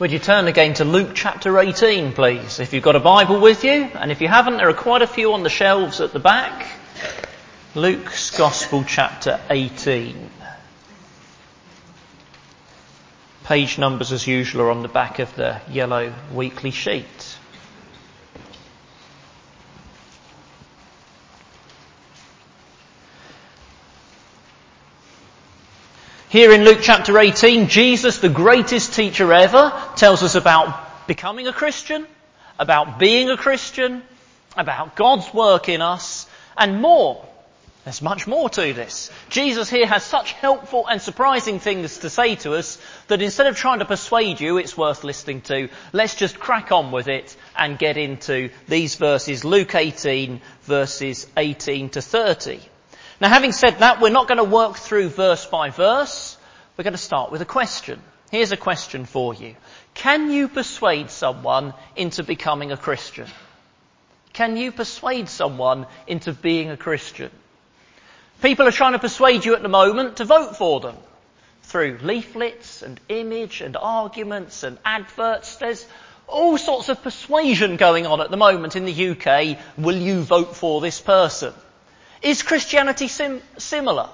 Would you turn again to Luke chapter 18, please? If you've got a Bible with you, and if you haven't, there are quite a few on the shelves at the back. Luke's Gospel chapter 18. Page numbers, as usual, are on the back of the yellow weekly sheet. Here in Luke chapter 18, Jesus, the greatest teacher ever, tells us about becoming a Christian, about being a Christian, about God's work in us, and more. There's much more to this. Jesus here has such helpful and surprising things to say to us that instead of trying to persuade you, it's worth listening to. Let's just crack on with it and get into these verses. Luke 18 verses 18 to 30. Now, having said that, we're not going to work through verse by verse. We're going to start with a question. Here's a question for you. Can you persuade someone into becoming a Christian? Can you persuade someone into being a Christian? People are trying to persuade you at the moment to vote for them through leaflets and image and arguments and adverts. There's all sorts of persuasion going on at the moment in the UK. Will you vote for this person? Is Christianity sim- similar?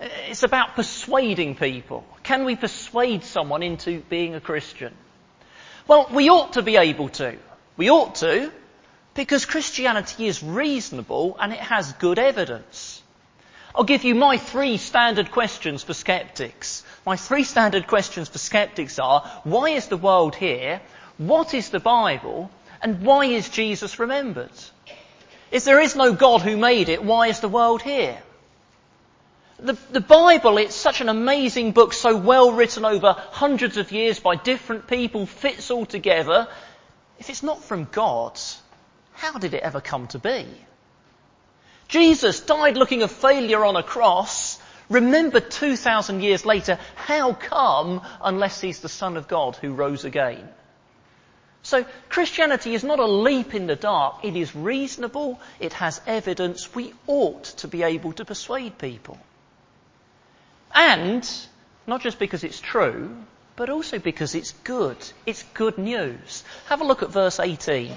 It's about persuading people. Can we persuade someone into being a Christian? Well, we ought to be able to. We ought to, because Christianity is reasonable and it has good evidence. I'll give you my three standard questions for skeptics. My three standard questions for skeptics are, why is the world here? What is the Bible? And why is Jesus remembered? If there is no God who made it, why is the world here? The, the, Bible, it's such an amazing book, so well written over hundreds of years by different people, fits all together. If it's not from God, how did it ever come to be? Jesus died looking a failure on a cross, Remember 2,000 years later, how come unless he's the Son of God who rose again? So Christianity is not a leap in the dark. It is reasonable. It has evidence. We ought to be able to persuade people. And not just because it's true, but also because it's good. It's good news. Have a look at verse 18.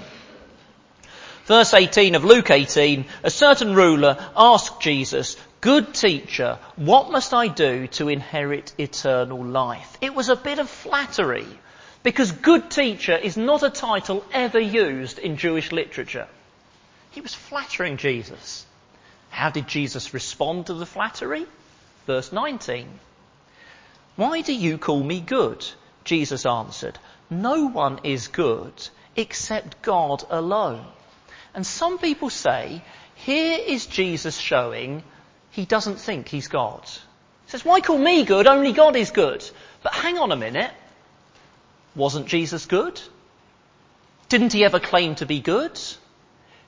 Verse 18 of Luke 18, a certain ruler asked Jesus, Good teacher, what must I do to inherit eternal life? It was a bit of flattery. Because good teacher is not a title ever used in Jewish literature. He was flattering Jesus. How did Jesus respond to the flattery? Verse 19. Why do you call me good? Jesus answered. No one is good except God alone. And some people say, here is Jesus showing he doesn't think he's God. He says, why call me good? Only God is good. But hang on a minute. Wasn't Jesus good? Didn't he ever claim to be good?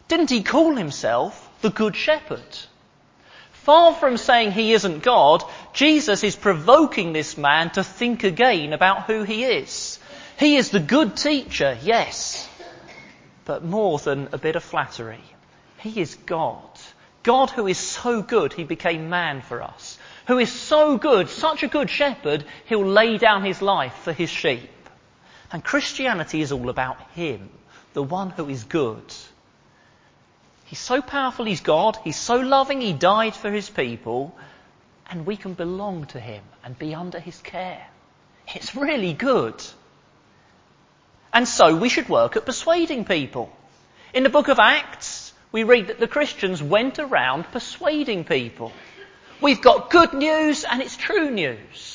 Didn't he call himself the Good Shepherd? Far from saying he isn't God, Jesus is provoking this man to think again about who he is. He is the good teacher, yes, but more than a bit of flattery. He is God. God who is so good he became man for us. Who is so good, such a good shepherd, he'll lay down his life for his sheep. And Christianity is all about Him, the one who is good. He's so powerful, He's God. He's so loving, He died for His people. And we can belong to Him and be under His care. It's really good. And so we should work at persuading people. In the book of Acts, we read that the Christians went around persuading people. We've got good news and it's true news.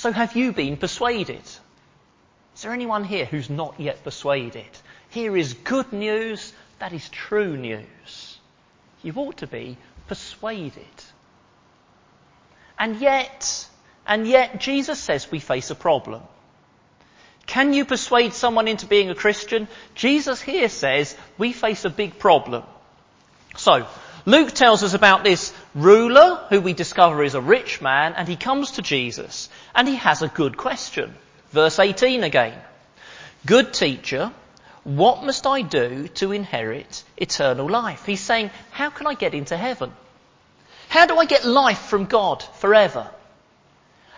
So have you been persuaded? Is there anyone here who's not yet persuaded? Here is good news, that is true news. You ought to be persuaded. And yet, and yet Jesus says we face a problem. Can you persuade someone into being a Christian? Jesus here says we face a big problem. So, Luke tells us about this ruler who we discover is a rich man and he comes to Jesus and he has a good question. Verse 18 again. Good teacher, what must I do to inherit eternal life? He's saying, how can I get into heaven? How do I get life from God forever?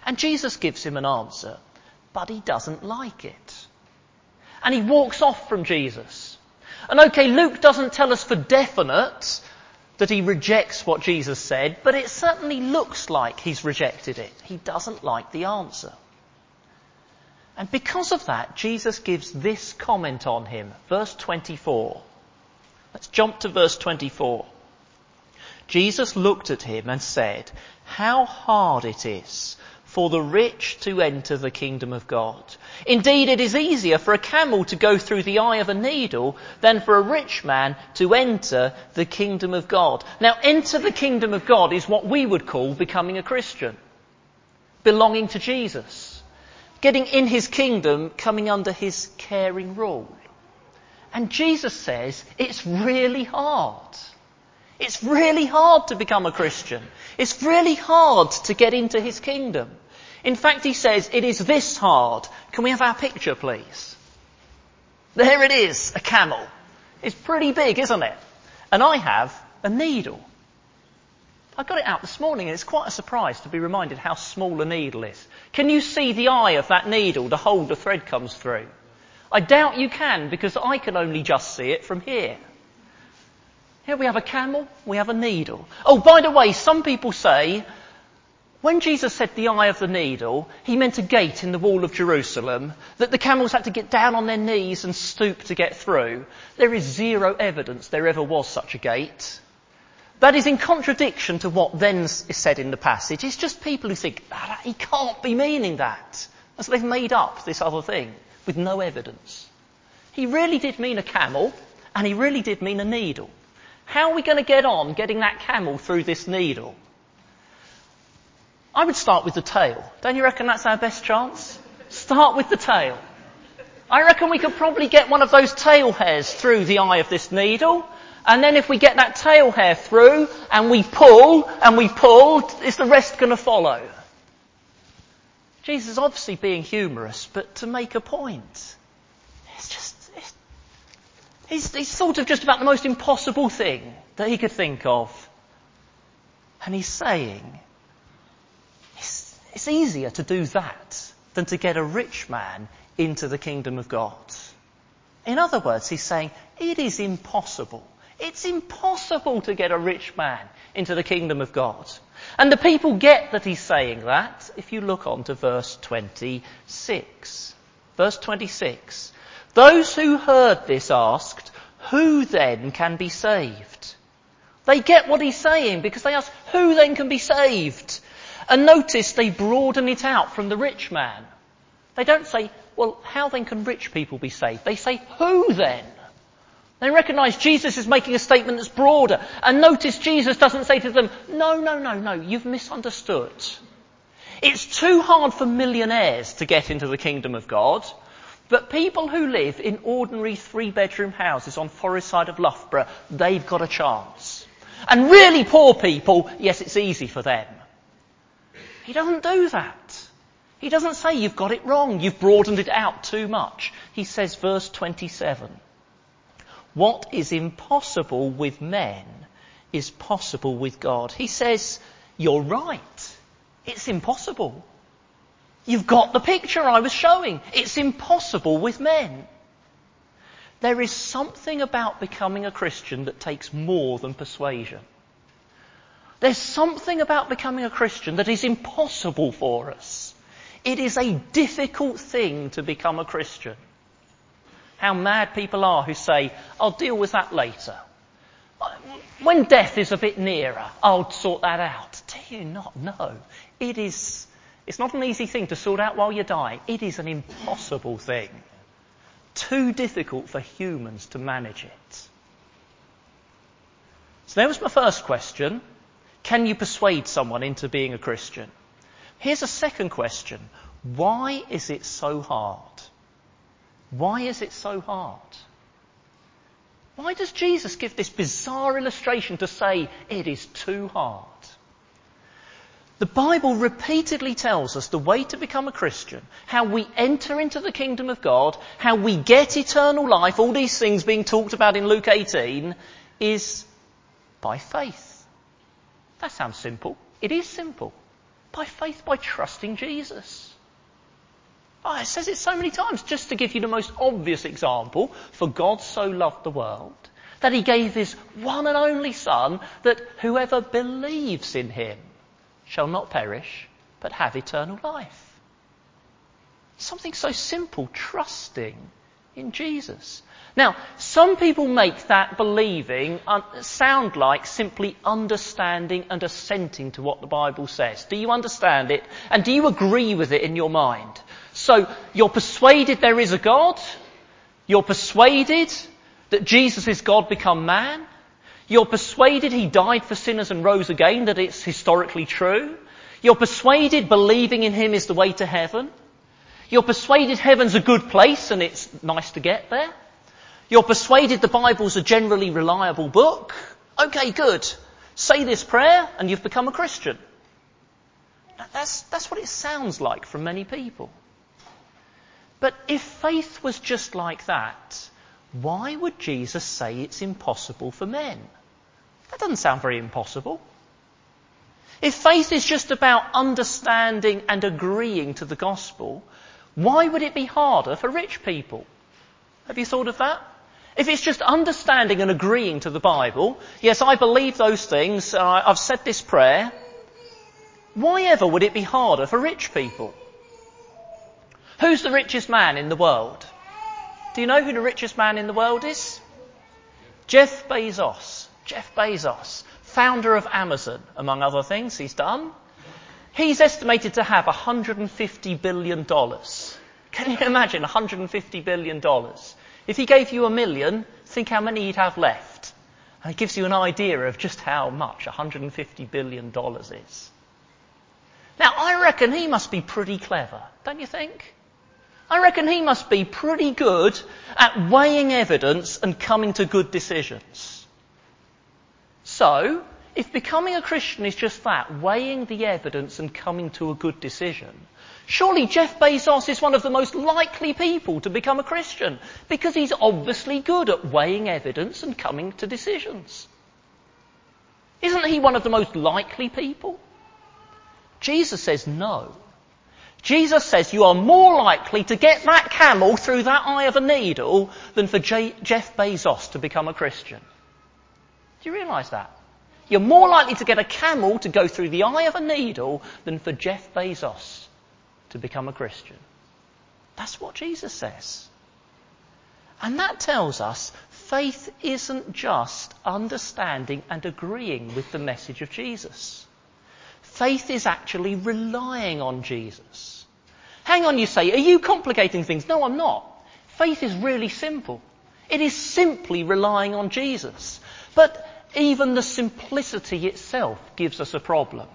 And Jesus gives him an answer. but he doesn't like it. And he walks off from Jesus. And okay, Luke doesn't tell us for definite that he rejects what Jesus said, but it certainly looks like he's rejected it. He doesn't like the answer. And because of that, Jesus gives this comment on him. Verse 24. Let's jump to verse 24. Jesus looked at him and said, How hard it is for the rich to enter the kingdom of God. Indeed, it is easier for a camel to go through the eye of a needle than for a rich man to enter the kingdom of God. Now, enter the kingdom of God is what we would call becoming a Christian. Belonging to Jesus. Getting in his kingdom, coming under his caring rule. And Jesus says it's really hard. It's really hard to become a Christian. It's really hard to get into his kingdom. In fact, he says, it is this hard. Can we have our picture, please? There it is, a camel. It's pretty big, isn't it? And I have a needle. I got it out this morning and it's quite a surprise to be reminded how small a needle is. Can you see the eye of that needle, the hole the thread comes through? I doubt you can because I can only just see it from here. Here we have a camel, we have a needle. Oh, by the way, some people say when Jesus said the eye of the needle, he meant a gate in the wall of Jerusalem that the camels had to get down on their knees and stoop to get through. There is zero evidence there ever was such a gate. That is in contradiction to what then is said in the passage. It's just people who think, ah, he can't be meaning that. And so they've made up this other thing with no evidence. He really did mean a camel, and he really did mean a needle. How are we going to get on getting that camel through this needle? I would start with the tail. Don't you reckon that's our best chance? Start with the tail. I reckon we could probably get one of those tail hairs through the eye of this needle. And then if we get that tail hair through and we pull and we pull, is the rest going to follow? Jesus is obviously being humorous, but to make a point. It's just, it's, he's, he's thought of just about the most impossible thing that he could think of. And he's saying, it's easier to do that than to get a rich man into the kingdom of God. In other words, he's saying it is impossible. It's impossible to get a rich man into the kingdom of God. And the people get that he's saying that if you look on to verse 26. Verse 26. Those who heard this asked, who then can be saved? They get what he's saying because they ask, who then can be saved? And notice they broaden it out from the rich man. They don't say, well, how then can rich people be saved? They say, who then? They recognize Jesus is making a statement that's broader. And notice Jesus doesn't say to them, no, no, no, no, you've misunderstood. It's too hard for millionaires to get into the kingdom of God, but people who live in ordinary three bedroom houses on Forest Side of Loughborough, they've got a chance. And really poor people, yes, it's easy for them. He doesn't do that. He doesn't say you've got it wrong, you've broadened it out too much. He says, verse 27, what is impossible with men is possible with God. He says, you're right. It's impossible. You've got the picture I was showing. It's impossible with men. There is something about becoming a Christian that takes more than persuasion. There's something about becoming a Christian that is impossible for us. It is a difficult thing to become a Christian. How mad people are who say, I'll deal with that later. When death is a bit nearer, I'll sort that out. Do you not know? It is, it's not an easy thing to sort out while you die. It is an impossible thing. Too difficult for humans to manage it. So there was my first question. Can you persuade someone into being a Christian? Here's a second question. Why is it so hard? Why is it so hard? Why does Jesus give this bizarre illustration to say it is too hard? The Bible repeatedly tells us the way to become a Christian, how we enter into the kingdom of God, how we get eternal life, all these things being talked about in Luke 18, is by faith. That sounds simple. It is simple. By faith, by trusting Jesus. Oh, it says it so many times. Just to give you the most obvious example, for God so loved the world that he gave his one and only Son, that whoever believes in him shall not perish, but have eternal life. Something so simple, trusting in Jesus. Now, some people make that believing uh, sound like simply understanding and assenting to what the Bible says. Do you understand it? And do you agree with it in your mind? So, you're persuaded there is a God. You're persuaded that Jesus is God become man. You're persuaded he died for sinners and rose again, that it's historically true. You're persuaded believing in him is the way to heaven. You're persuaded heaven's a good place and it's nice to get there. You're persuaded the Bible's a generally reliable book. Okay, good. Say this prayer and you've become a Christian. That's, that's what it sounds like from many people. But if faith was just like that, why would Jesus say it's impossible for men? That doesn't sound very impossible. If faith is just about understanding and agreeing to the gospel, why would it be harder for rich people? Have you thought of that? If it's just understanding and agreeing to the Bible, yes, I believe those things, uh, I've said this prayer, why ever would it be harder for rich people? Who's the richest man in the world? Do you know who the richest man in the world is? Jeff Bezos. Jeff Bezos, founder of Amazon, among other things he's done. He's estimated to have $150 billion. Can you imagine $150 billion? If he gave you a million, think how many he'd have left. And it gives you an idea of just how much $150 billion is. Now, I reckon he must be pretty clever, don't you think? I reckon he must be pretty good at weighing evidence and coming to good decisions. So, if becoming a Christian is just that, weighing the evidence and coming to a good decision, surely Jeff Bezos is one of the most likely people to become a Christian because he's obviously good at weighing evidence and coming to decisions. Isn't he one of the most likely people? Jesus says no. Jesus says you are more likely to get that camel through that eye of a needle than for J- Jeff Bezos to become a Christian. Do you realise that? You're more likely to get a camel to go through the eye of a needle than for Jeff Bezos to become a Christian. That's what Jesus says. And that tells us faith isn't just understanding and agreeing with the message of Jesus. Faith is actually relying on Jesus. Hang on, you say, are you complicating things? No, I'm not. Faith is really simple. It is simply relying on Jesus. But even the simplicity itself gives us a problem.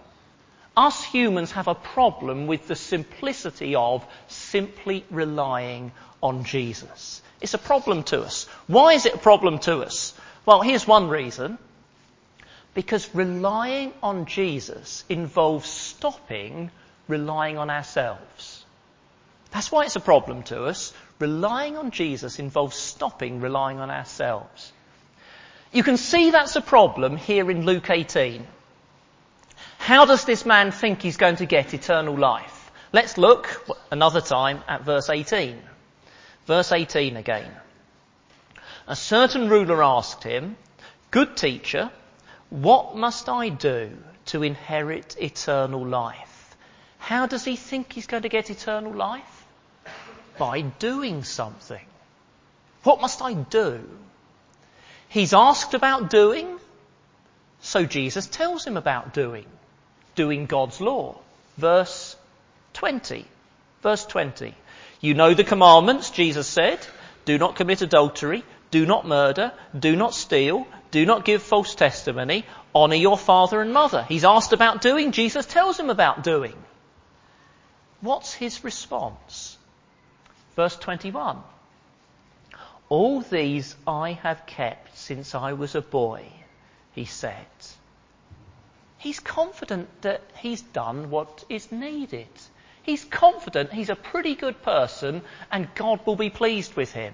Us humans have a problem with the simplicity of simply relying on Jesus. It's a problem to us. Why is it a problem to us? Well, here's one reason. Because relying on Jesus involves stopping relying on ourselves. That's why it's a problem to us. Relying on Jesus involves stopping relying on ourselves. You can see that's a problem here in Luke 18. How does this man think he's going to get eternal life? Let's look another time at verse 18. Verse 18 again. A certain ruler asked him, Good teacher, what must I do to inherit eternal life? How does he think he's going to get eternal life? By doing something. What must I do? He's asked about doing, so Jesus tells him about doing. Doing God's law. Verse 20. Verse 20. You know the commandments, Jesus said. Do not commit adultery. Do not murder. Do not steal. Do not give false testimony. Honour your father and mother. He's asked about doing. Jesus tells him about doing. What's his response? Verse 21. All these I have kept since I was a boy, he said. He's confident that he's done what is needed. He's confident he's a pretty good person and God will be pleased with him.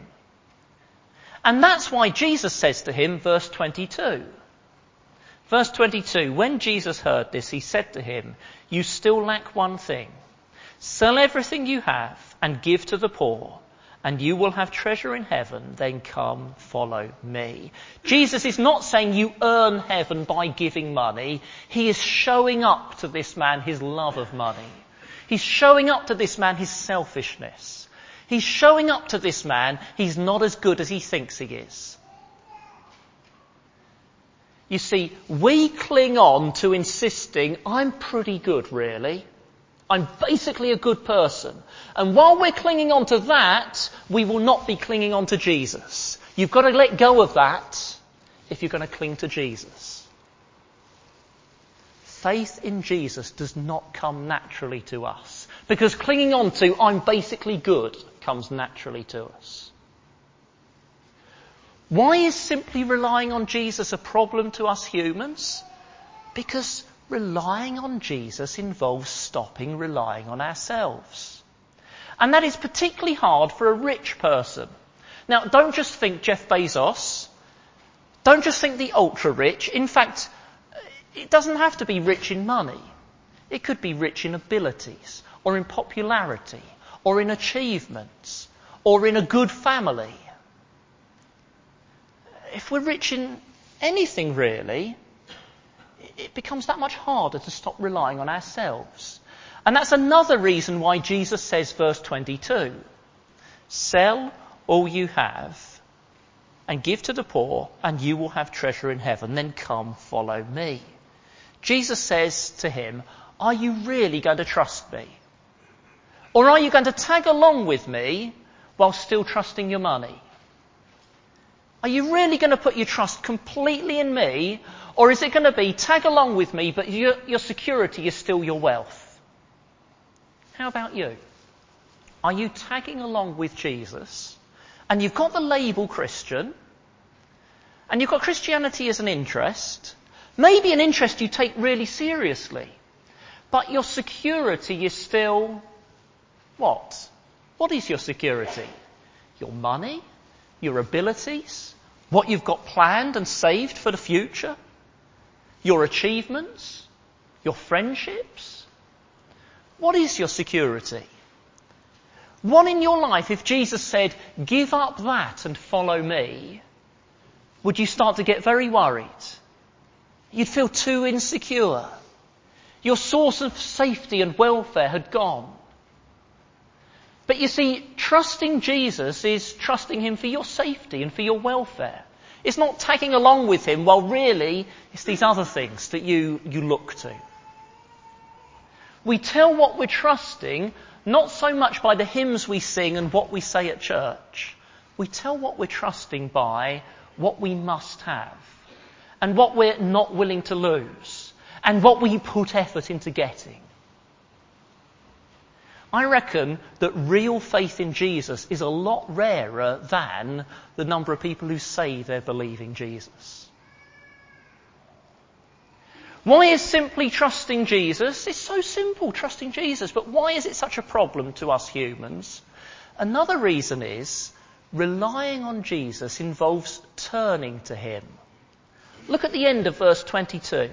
And that's why Jesus says to him, verse 22. Verse 22, when Jesus heard this, he said to him, You still lack one thing. Sell everything you have and give to the poor, and you will have treasure in heaven, then come follow me. Jesus is not saying you earn heaven by giving money. He is showing up to this man his love of money. He's showing up to this man his selfishness. He's showing up to this man he's not as good as he thinks he is. You see, we cling on to insisting, I'm pretty good really. I'm basically a good person. And while we're clinging on to that, we will not be clinging on to Jesus. You've got to let go of that if you're going to cling to Jesus. Faith in Jesus does not come naturally to us. Because clinging on to, I'm basically good, comes naturally to us. Why is simply relying on Jesus a problem to us humans? Because relying on Jesus involves stopping relying on ourselves. And that is particularly hard for a rich person. Now, don't just think Jeff Bezos. Don't just think the ultra rich. In fact, it doesn't have to be rich in money. It could be rich in abilities, or in popularity, or in achievements, or in a good family. If we're rich in anything really, it becomes that much harder to stop relying on ourselves. And that's another reason why Jesus says, verse 22, sell all you have and give to the poor, and you will have treasure in heaven. Then come, follow me. Jesus says to him, Are you really going to trust me? Or are you going to tag along with me while still trusting your money? Are you really going to put your trust completely in me, or is it going to be tag along with me, but your, your security is still your wealth? How about you? Are you tagging along with Jesus, and you've got the label Christian, and you've got Christianity as an interest, maybe an interest you take really seriously, but your security is still what? What is your security? Your money? Your abilities? What you've got planned and saved for the future? Your achievements? Your friendships? What is your security? What in your life, if Jesus said, give up that and follow me, would you start to get very worried? You'd feel too insecure. Your source of safety and welfare had gone. But you see, trusting Jesus is trusting Him for your safety and for your welfare. It's not tagging along with Him while really it's these other things that you, you look to. We tell what we're trusting not so much by the hymns we sing and what we say at church. We tell what we're trusting by what we must have and what we're not willing to lose and what we put effort into getting. I reckon that real faith in Jesus is a lot rarer than the number of people who say they're believing Jesus. Why is simply trusting Jesus? It's so simple, trusting Jesus, but why is it such a problem to us humans? Another reason is relying on Jesus involves turning to Him. Look at the end of verse 22.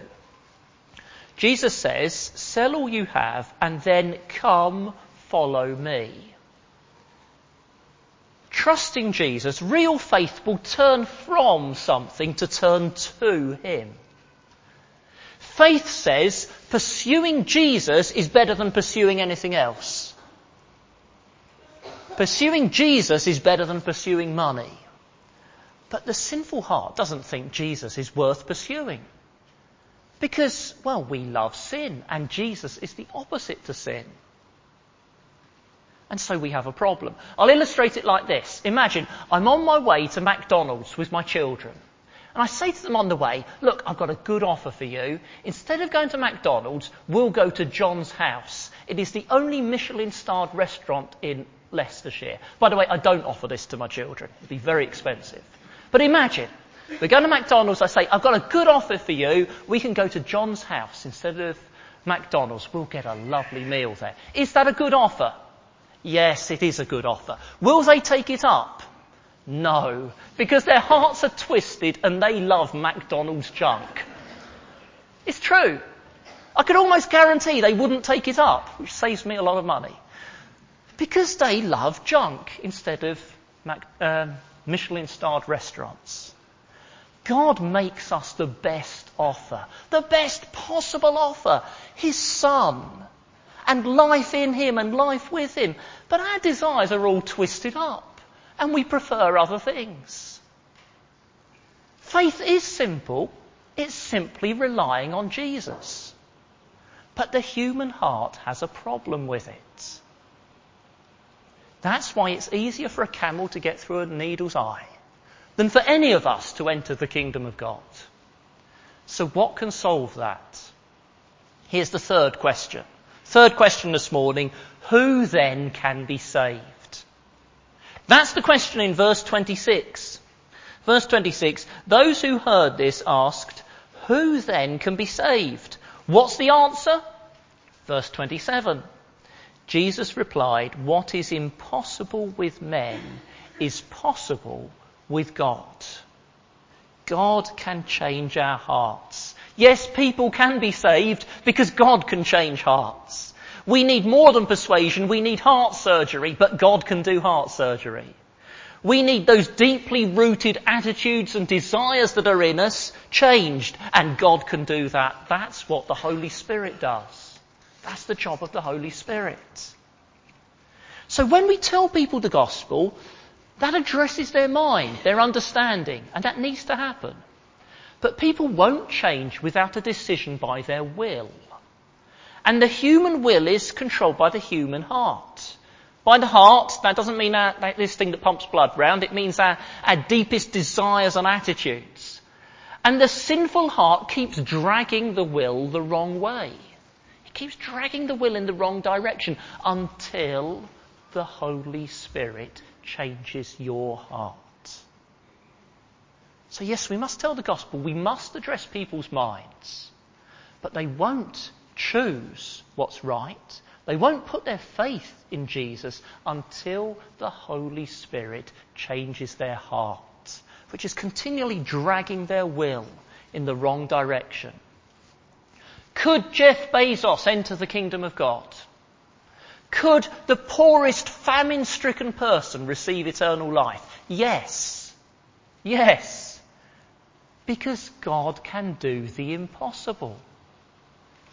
Jesus says, sell all you have and then come follow me. Trusting Jesus, real faith will turn from something to turn to Him. Faith says pursuing Jesus is better than pursuing anything else. Pursuing Jesus is better than pursuing money. But the sinful heart doesn't think Jesus is worth pursuing. Because, well, we love sin, and Jesus is the opposite to sin. And so we have a problem. I'll illustrate it like this. Imagine I'm on my way to McDonald's with my children. And I say to them on the way, look, I've got a good offer for you. Instead of going to McDonald's, we'll go to John's house. It is the only Michelin starred restaurant in Leicestershire. By the way, I don't offer this to my children. It'd be very expensive. But imagine, we're going to McDonald's, I say, I've got a good offer for you. We can go to John's house instead of McDonald's. We'll get a lovely meal there. Is that a good offer? Yes, it is a good offer. Will they take it up? No, because their hearts are twisted and they love McDonald's junk. It's true. I could almost guarantee they wouldn't take it up, which saves me a lot of money. Because they love junk instead of um, Michelin starred restaurants. God makes us the best offer, the best possible offer, His Son, and life in Him and life with Him. But our desires are all twisted up, and we prefer other things. Faith is simple, it's simply relying on Jesus. But the human heart has a problem with it. That's why it's easier for a camel to get through a needle's eye than for any of us to enter the kingdom of God. So what can solve that? Here's the third question. Third question this morning. Who then can be saved? That's the question in verse 26. Verse 26. Those who heard this asked, who then can be saved? What's the answer? Verse 27. Jesus replied, what is impossible with men is possible with God. God can change our hearts. Yes, people can be saved because God can change hearts. We need more than persuasion, we need heart surgery, but God can do heart surgery. We need those deeply rooted attitudes and desires that are in us changed, and God can do that. That's what the Holy Spirit does. That's the job of the Holy Spirit. So when we tell people the gospel, that addresses their mind, their understanding, and that needs to happen. But people won't change without a decision by their will. And the human will is controlled by the human heart. By the heart, that doesn't mean our, this thing that pumps blood round, it means our, our deepest desires and attitudes. And the sinful heart keeps dragging the will the wrong way. It keeps dragging the will in the wrong direction until the Holy Spirit changes your heart. So, yes, we must tell the gospel. We must address people's minds. But they won't choose what's right. They won't put their faith in Jesus until the Holy Spirit changes their heart, which is continually dragging their will in the wrong direction. Could Jeff Bezos enter the kingdom of God? Could the poorest famine stricken person receive eternal life? Yes. Yes. Because God can do the impossible.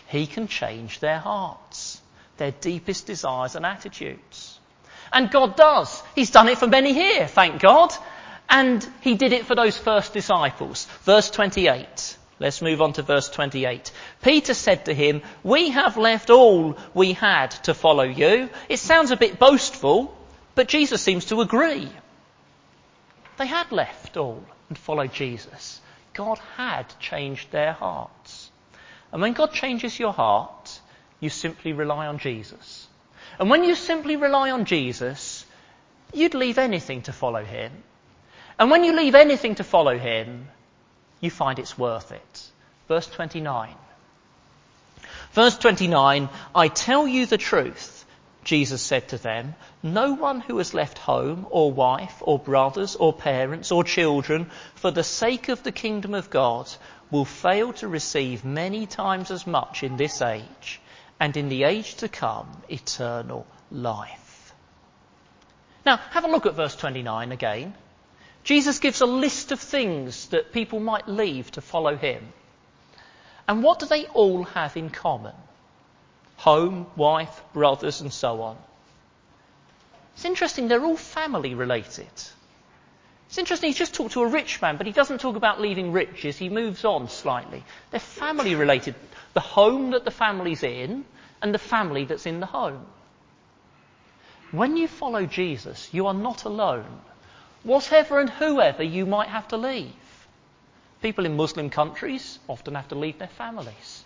He can change their hearts, their deepest desires and attitudes. And God does. He's done it for many here, thank God. And He did it for those first disciples. Verse 28. Let's move on to verse 28. Peter said to him, We have left all we had to follow you. It sounds a bit boastful, but Jesus seems to agree. They had left all and followed Jesus. God had changed their hearts. And when God changes your heart, you simply rely on Jesus. And when you simply rely on Jesus, you'd leave anything to follow him. And when you leave anything to follow him, you find it's worth it. Verse 29. Verse 29, I tell you the truth, Jesus said to them, no one who has left home or wife or brothers or parents or children for the sake of the kingdom of God will fail to receive many times as much in this age and in the age to come eternal life. Now, have a look at verse 29 again. Jesus gives a list of things that people might leave to follow him. And what do they all have in common? Home, wife, brothers, and so on. It's interesting, they're all family related. It's interesting, he's just talked to a rich man, but he doesn't talk about leaving riches. He moves on slightly. They're family related. The home that the family's in and the family that's in the home. When you follow Jesus, you are not alone whatever and whoever you might have to leave. People in Muslim countries often have to leave their families.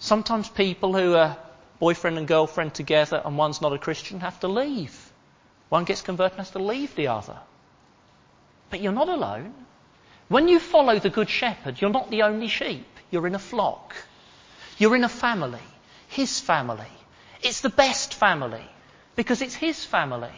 Sometimes people who are boyfriend and girlfriend together and one's not a Christian have to leave. One gets converted and has to leave the other. But you're not alone. When you follow the Good Shepherd, you're not the only sheep. You're in a flock. You're in a family. His family. It's the best family because it's His family.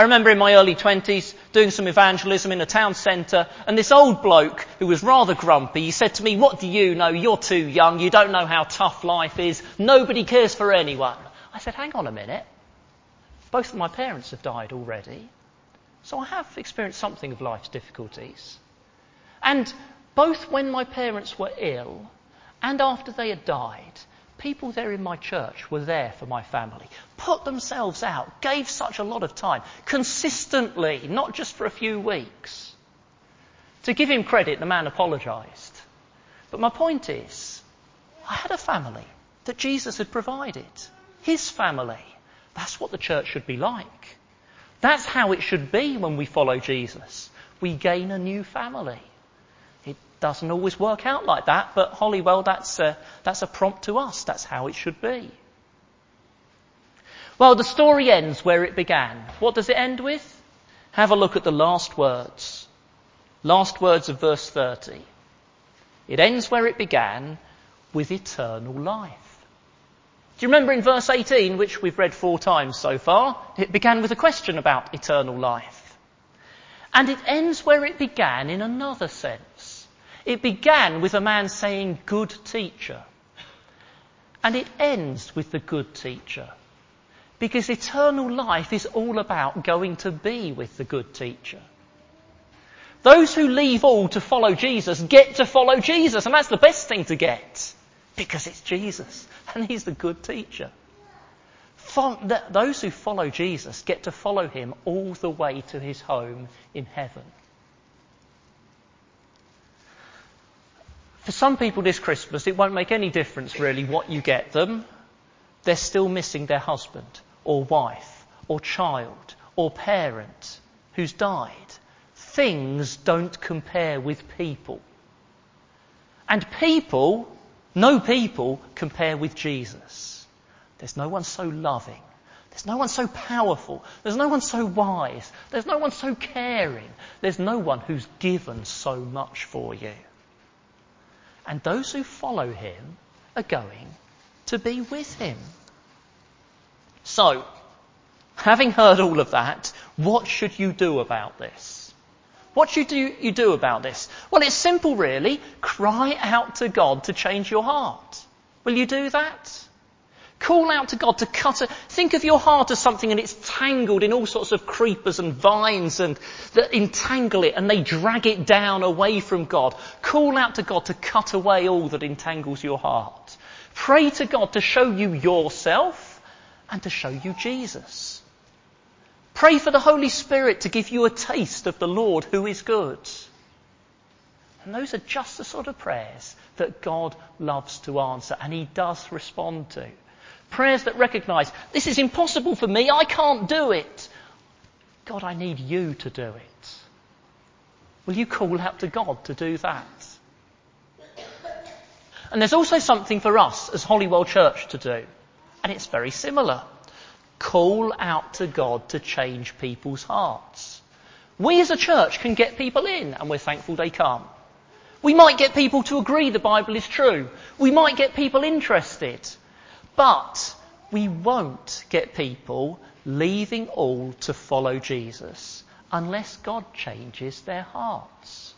I remember in my early 20s doing some evangelism in a town centre and this old bloke who was rather grumpy, he said to me, what do you know? You're too young. You don't know how tough life is. Nobody cares for anyone. I said, hang on a minute. Both of my parents have died already. So I have experienced something of life's difficulties. And both when my parents were ill and after they had died, people there in my church were there for my family, put themselves out, gave such a lot of time, consistently, not just for a few weeks. To give him credit, the man apologised. But my point is, I had a family that Jesus had provided. His family. That's what the church should be like. That's how it should be when we follow Jesus. We gain a new family. Doesn't always work out like that, but Holywell, that's a, that's a prompt to us. That's how it should be. Well, the story ends where it began. What does it end with? Have a look at the last words. Last words of verse 30. It ends where it began with eternal life. Do you remember in verse 18, which we've read four times so far, it began with a question about eternal life. And it ends where it began in another sense. It began with a man saying, good teacher. And it ends with the good teacher. Because eternal life is all about going to be with the good teacher. Those who leave all to follow Jesus get to follow Jesus, and that's the best thing to get. Because it's Jesus and he's the good teacher. Those who follow Jesus get to follow him all the way to his home in heaven. For some people this Christmas, it won't make any difference really what you get them. They're still missing their husband or wife or child or parent who's died. Things don't compare with people. And people no people compare with Jesus. There's no one so loving. There's no one so powerful. There's no one so wise. There's no one so caring. There's no one who's given so much for you. And those who follow him are going to be with him. So, having heard all of that, what should you do about this? What should you, do about this? Well, it's simple really. Cry out to God to change your heart. Will you do that? Call out to God to cut it. Think of your heart as something and it's tangled in all sorts of creepers and vines and that entangle it and they drag it down away from God. Call out to God to cut away all that entangles your heart. Pray to God to show you yourself and to show you Jesus. Pray for the Holy Spirit to give you a taste of the Lord who is good. And those are just the sort of prayers that God loves to answer and He does respond to. Prayers that recognize, this is impossible for me, I can't do it. God, I need you to do it. Will you call out to God to do that? And there's also something for us as Holywell Church to do. And it's very similar call out to God to change people's hearts. We as a church can get people in, and we're thankful they come. We might get people to agree the Bible is true. We might get people interested. But we won't get people leaving all to follow Jesus unless God changes their hearts.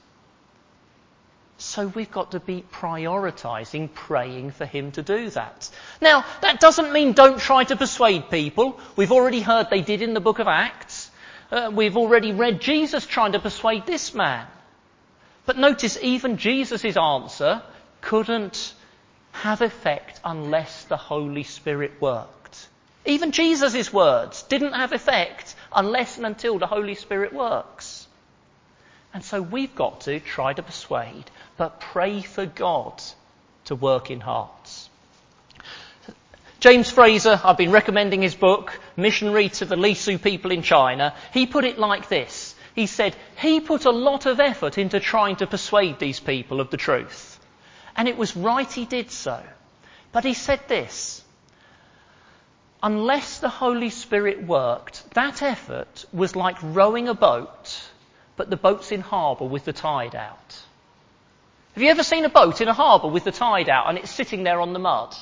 So we've got to be prioritizing praying for him to do that. Now, that doesn't mean don't try to persuade people. We've already heard they did in the book of Acts. Uh, we've already read Jesus trying to persuade this man. But notice even Jesus' answer couldn't have effect unless the Holy Spirit worked. Even Jesus' words didn't have effect unless and until the Holy Spirit works. And so we've got to try to persuade but pray for God to work in hearts. James Fraser, I've been recommending his book, Missionary to the Lisu people in China. He put it like this. He said, he put a lot of effort into trying to persuade these people of the truth. And it was right he did so. But he said this, unless the Holy Spirit worked, that effort was like rowing a boat, but the boat's in harbour with the tide out. Have you ever seen a boat in a harbour with the tide out and it's sitting there on the mud?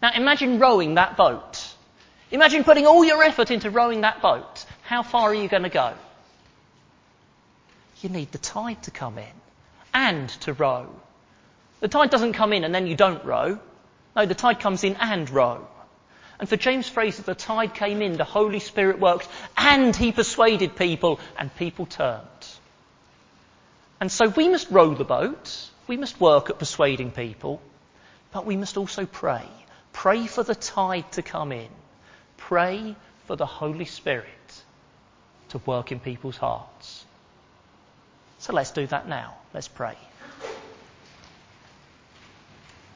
Now imagine rowing that boat. Imagine putting all your effort into rowing that boat. How far are you going to go? You need the tide to come in and to row. The tide doesn't come in and then you don't row. No, the tide comes in and row. And for James Fraser, the tide came in, the Holy Spirit worked, and he persuaded people, and people turned. And so we must row the boat, we must work at persuading people, but we must also pray. Pray for the tide to come in. Pray for the Holy Spirit to work in people's hearts. So let's do that now. Let's pray.